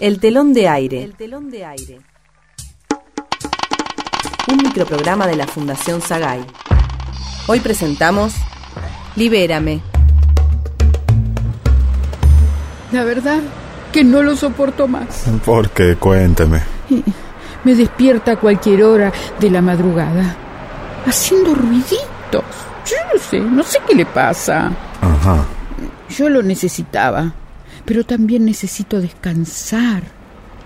El telón de aire. El telón de aire. Un microprograma de la Fundación Sagay. Hoy presentamos Libérame. La verdad que no lo soporto más. ¿Por qué? Cuénteme. Me despierta a cualquier hora de la madrugada, haciendo ruiditos. Yo no sé, no sé qué le pasa. Ajá. Yo lo necesitaba, pero también necesito descansar.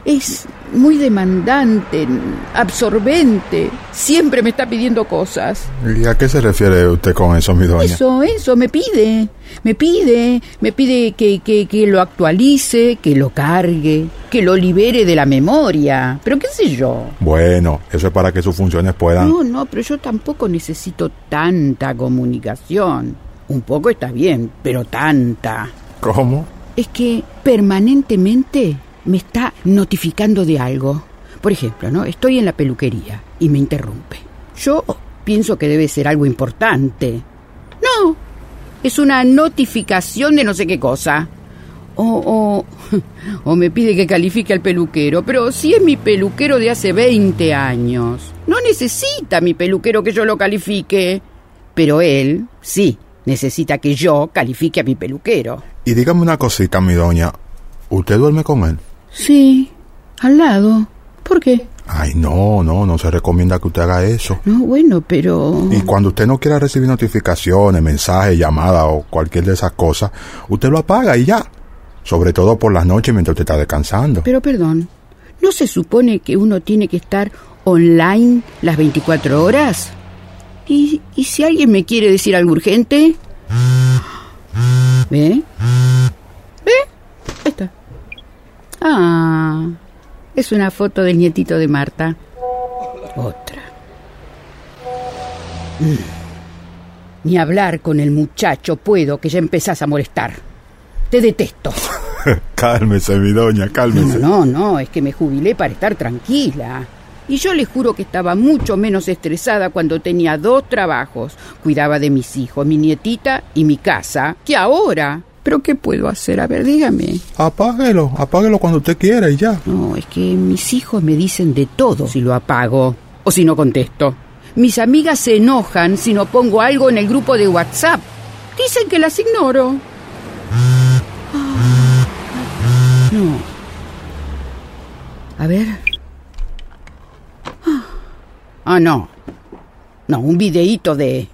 Es muy demandante, absorbente. Siempre me está pidiendo cosas. ¿Y a qué se refiere usted con eso, mi doña? Eso, eso, me pide. Me pide, me pide que, que, que lo actualice, que lo cargue, que lo libere de la memoria. Pero qué sé yo. Bueno, eso es para que sus funciones puedan... No, no, pero yo tampoco necesito tanta comunicación. Un poco está bien, pero tanta. ¿Cómo? Es que permanentemente me está notificando de algo. Por ejemplo, ¿no? Estoy en la peluquería y me interrumpe. Yo pienso que debe ser algo importante. No, es una notificación de no sé qué cosa. O, o, me pide que califique al peluquero, pero si es mi peluquero de hace 20 años, no necesita mi peluquero que yo lo califique. Pero él, sí, necesita que yo califique a mi peluquero. Y dígame una cosita, mi doña. ¿Usted duerme con él? Sí, al lado. ¿Por qué? Ay, no, no, no se recomienda que usted haga eso. No, bueno, pero... Y cuando usted no quiera recibir notificaciones, mensajes, llamadas o cualquier de esas cosas, usted lo apaga y ya. Sobre todo por las noches mientras usted está descansando. Pero perdón, ¿no se supone que uno tiene que estar online las 24 horas? ¿Y, y si alguien me quiere decir algo urgente? ¿Ve? ¿Ve? Ahí está. Ah, es una foto del nietito de Marta. Otra. Mm. Ni hablar con el muchacho puedo, que ya empezás a molestar. Te detesto. cálmese, mi doña, cálmese. No, no, no, es que me jubilé para estar tranquila. Y yo le juro que estaba mucho menos estresada cuando tenía dos trabajos. Cuidaba de mis hijos, mi nietita y mi casa, que ahora. ¿Pero qué puedo hacer? A ver, dígame. Apáguelo, apáguelo cuando usted quiera y ya. No, es que mis hijos me dicen de todo si lo apago o si no contesto. Mis amigas se enojan si no pongo algo en el grupo de WhatsApp. Dicen que las ignoro. No. A ver. Ah, no. No, un videíto de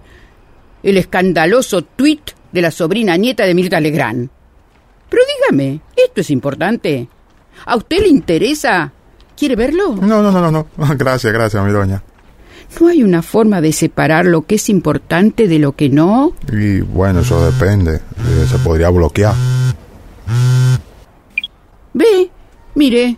el escandaloso tweet de la sobrina nieta de Mirta Legrand. Pero dígame, ¿esto es importante? ¿A usted le interesa? ¿Quiere verlo? No, no, no, no, no. Gracias, gracias, mi doña. ¿No hay una forma de separar lo que es importante de lo que no? Y bueno, eso depende. Eh, Se podría bloquear. Ve, mire,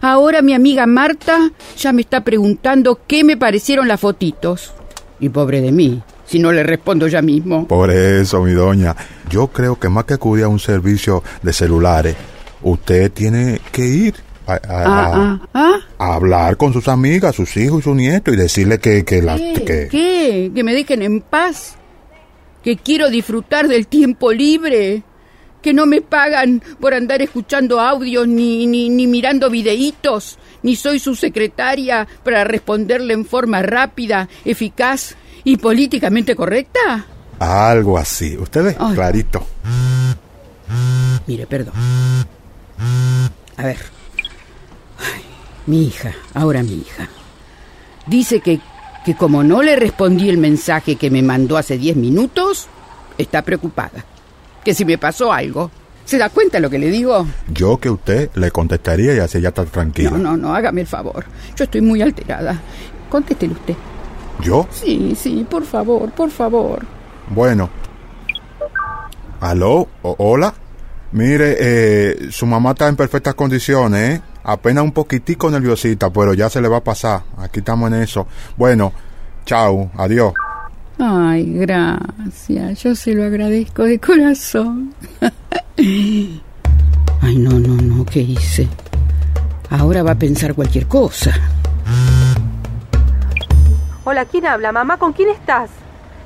ahora mi amiga Marta ya me está preguntando qué me parecieron las fotitos. Y pobre de mí, si no le respondo ya mismo. Por eso, mi doña, yo creo que más que acudir a un servicio de celulares, usted tiene que ir a, a- Ah, ah, ah. a hablar con sus amigas, sus hijos y su nieto y decirle que, que la... ¿Qué? que- ¿Qué? ¿Que me dejen en paz? ¿Que quiero disfrutar del tiempo libre? ¿Que no me pagan por andar escuchando audios ni, ni, ni mirando videitos? ¿Ni soy su secretaria para responderle en forma rápida, eficaz y políticamente correcta? Algo así. Usted ve, Ay. clarito. Mire, perdón. A ver. Ay, mi hija, ahora mi hija. Dice que, que como no le respondí el mensaje que me mandó hace 10 minutos, está preocupada. Que si me pasó algo. ¿Se da cuenta lo que le digo? Yo que usted le contestaría y así ya está tranquila. No, no, no, hágame el favor. Yo estoy muy alterada. Contéstele usted. ¿Yo? Sí, sí, por favor, por favor. Bueno. ¿Aló? O- ¿Hola? Mire, eh, su mamá está en perfectas condiciones, ¿eh? Apenas un poquitico nerviosita, pero ya se le va a pasar. Aquí estamos en eso. Bueno, chao, adiós. Ay, gracias. Yo se lo agradezco de corazón. Ay, no, no, no, ¿qué hice? Ahora va a pensar cualquier cosa. Hola, ¿quién habla? Mamá, ¿con quién estás?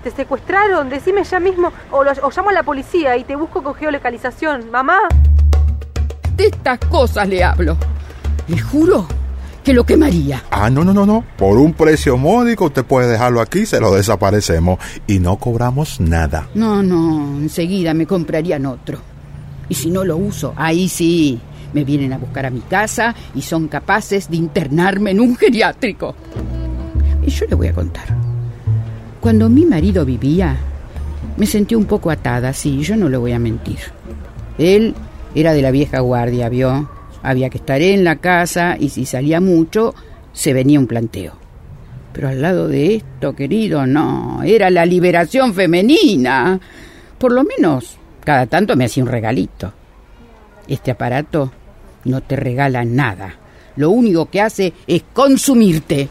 ¿Te secuestraron? Decime ya mismo o, lo- o llamo a la policía y te busco con geolocalización. Mamá. Te estas cosas le hablo. Le juro que lo quemaría. Ah, no, no, no, no. Por un precio módico usted puede dejarlo aquí, se lo desaparecemos y no cobramos nada. No, no, enseguida me comprarían otro. Y si no lo uso, ahí sí, me vienen a buscar a mi casa y son capaces de internarme en un geriátrico. Y yo le voy a contar. Cuando mi marido vivía, me sentí un poco atada, sí, yo no le voy a mentir. Él era de la vieja guardia, ¿vio? Había que estar en la casa y si salía mucho, se venía un planteo. Pero al lado de esto, querido, no, era la liberación femenina. Por lo menos, cada tanto me hacía un regalito. Este aparato no te regala nada. Lo único que hace es consumirte.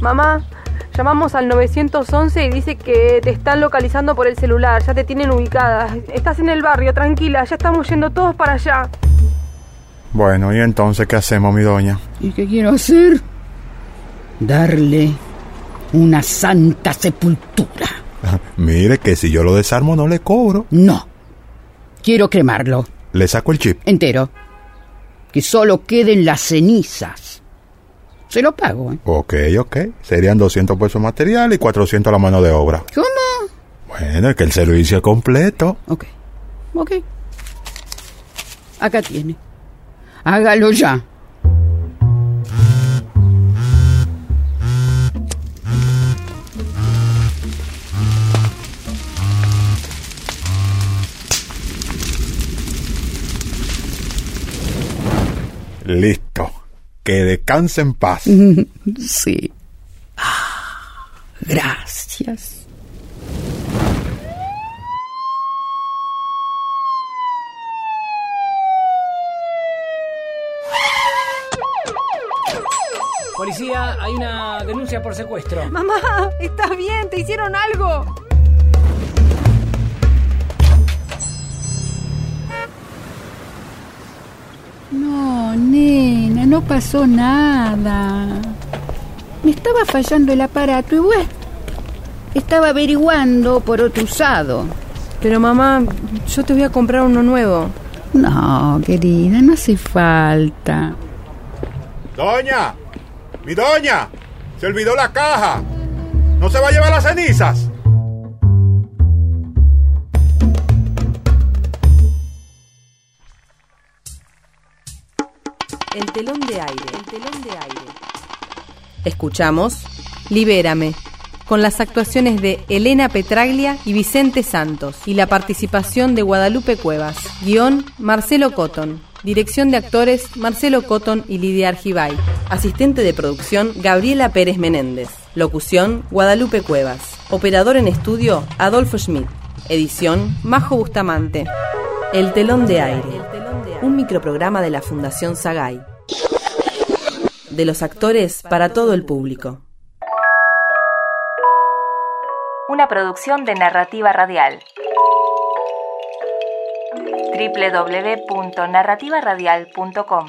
Mamá, llamamos al 911 y dice que te están localizando por el celular, ya te tienen ubicada. Estás en el barrio, tranquila, ya estamos yendo todos para allá. Bueno, ¿y entonces qué hacemos, mi doña? ¿Y qué quiero hacer? Darle una santa sepultura. Mire que si yo lo desarmo no le cobro. No. Quiero cremarlo. Le saco el chip. Entero. Que solo queden las cenizas. Se lo pago, ¿eh? Ok, ok. Serían 200 pesos material y 400 la mano de obra. ¿Cómo? Bueno, es que el servicio es completo. Ok. Ok. Acá tiene. Hágalo ya. Listo. Que descanse en paz. Sí. Ah, gracias. Policía, hay una denuncia por secuestro. Mamá, ¿estás bien? ¿Te hicieron algo? No, no pasó nada. Me estaba fallando el aparato y bueno, estaba averiguando por otro usado. Pero mamá, yo te voy a comprar uno nuevo. No, querida, no hace falta. Doña, mi doña, se olvidó la caja. ¿No se va a llevar las cenizas? El telón de aire. El telón de aire. Escuchamos Libérame, con las actuaciones de Elena Petraglia y Vicente Santos, y la participación de Guadalupe Cuevas. Guión Marcelo Cotton. Dirección de actores Marcelo Cotton y Lidia Argibay. Asistente de producción Gabriela Pérez Menéndez. Locución Guadalupe Cuevas. Operador en estudio Adolfo Schmidt. Edición Majo Bustamante. El telón de aire. Un microprograma de la Fundación Sagay. De los actores para todo el público. Una producción de narrativa radial. www.narrativaradial.com